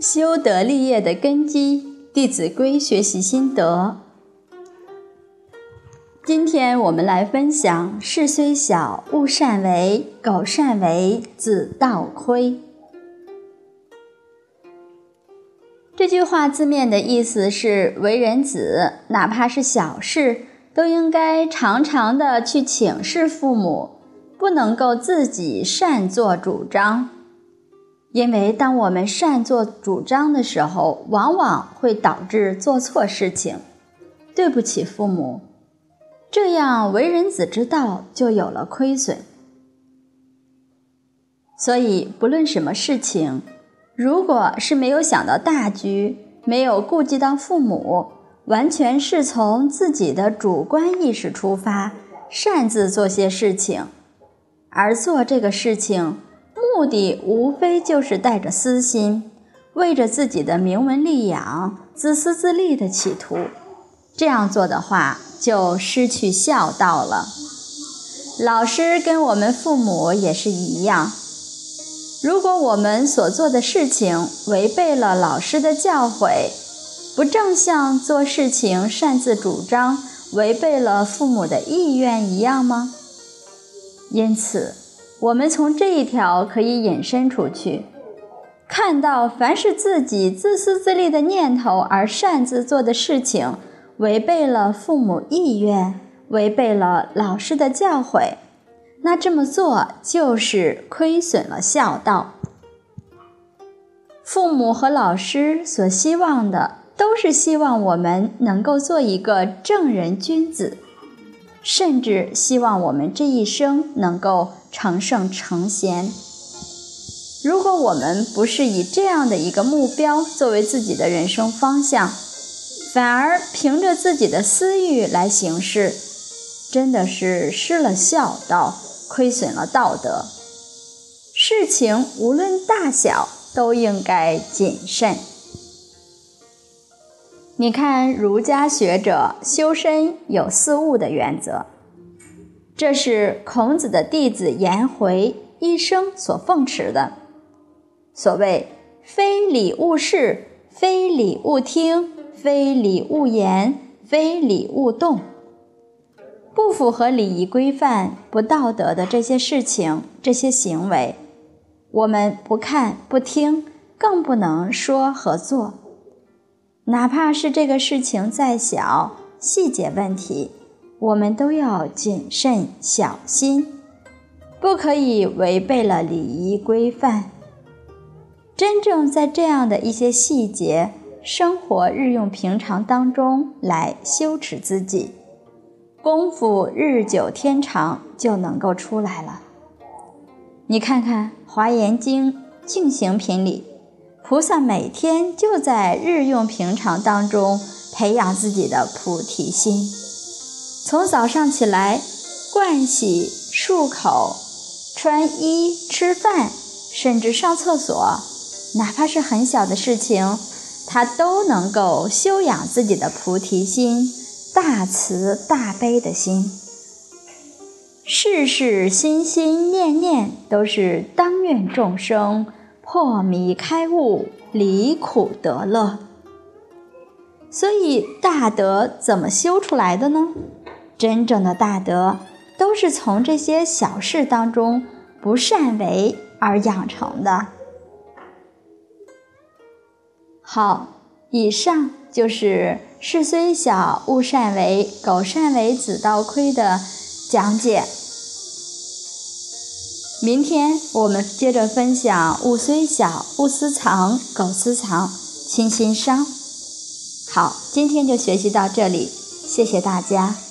修德立业的根基，《弟子规》学习心得。今天我们来分享：事虽小，勿擅为；苟擅为，子道亏。这句话字面的意思是，为人子，哪怕是小事，都应该常常的去请示父母，不能够自己擅作主张。因为当我们擅作主张的时候，往往会导致做错事情，对不起父母，这样为人子之道就有了亏损。所以，不论什么事情，如果是没有想到大局，没有顾及到父母，完全是从自己的主观意识出发，擅自做些事情，而做这个事情。目的无非就是带着私心，为着自己的名闻利养、自私自利的企图。这样做的话，就失去孝道了。老师跟我们父母也是一样。如果我们所做的事情违背了老师的教诲，不正像做事情擅自主张、违背了父母的意愿一样吗？因此。我们从这一条可以引申出去，看到凡是自己自私自利的念头而擅自做的事情，违背了父母意愿，违背了老师的教诲，那这么做就是亏损了孝道。父母和老师所希望的，都是希望我们能够做一个正人君子。甚至希望我们这一生能够成圣成贤。如果我们不是以这样的一个目标作为自己的人生方向，反而凭着自己的私欲来行事，真的是失了孝道，亏损了道德。事情无论大小，都应该谨慎。你看，儒家学者修身有四物的原则，这是孔子的弟子颜回一生所奉持的。所谓“非礼勿视，非礼勿听，非礼勿言，非礼勿动”，不符合礼仪规范、不道德的这些事情、这些行为，我们不看、不听，更不能说和做。哪怕是这个事情再小，细节问题，我们都要谨慎小心，不可以违背了礼仪规范。真正在这样的一些细节、生活日用平常当中来修持自己，功夫日久天长就能够出来了。你看看《华严经·净行品》里。菩萨每天就在日用平常当中培养自己的菩提心，从早上起来盥洗、漱口、穿衣、吃饭，甚至上厕所，哪怕是很小的事情，他都能够修养自己的菩提心、大慈大悲的心，事事心心念念都是当愿众生。破迷开悟，离苦得乐。所以大德怎么修出来的呢？真正的大德都是从这些小事当中不善为而养成的。好，以上就是“事虽小，勿擅为；苟擅为，子道亏”的讲解。明天我们接着分享“物虽小，勿私藏；苟私藏，亲心伤。”好，今天就学习到这里，谢谢大家。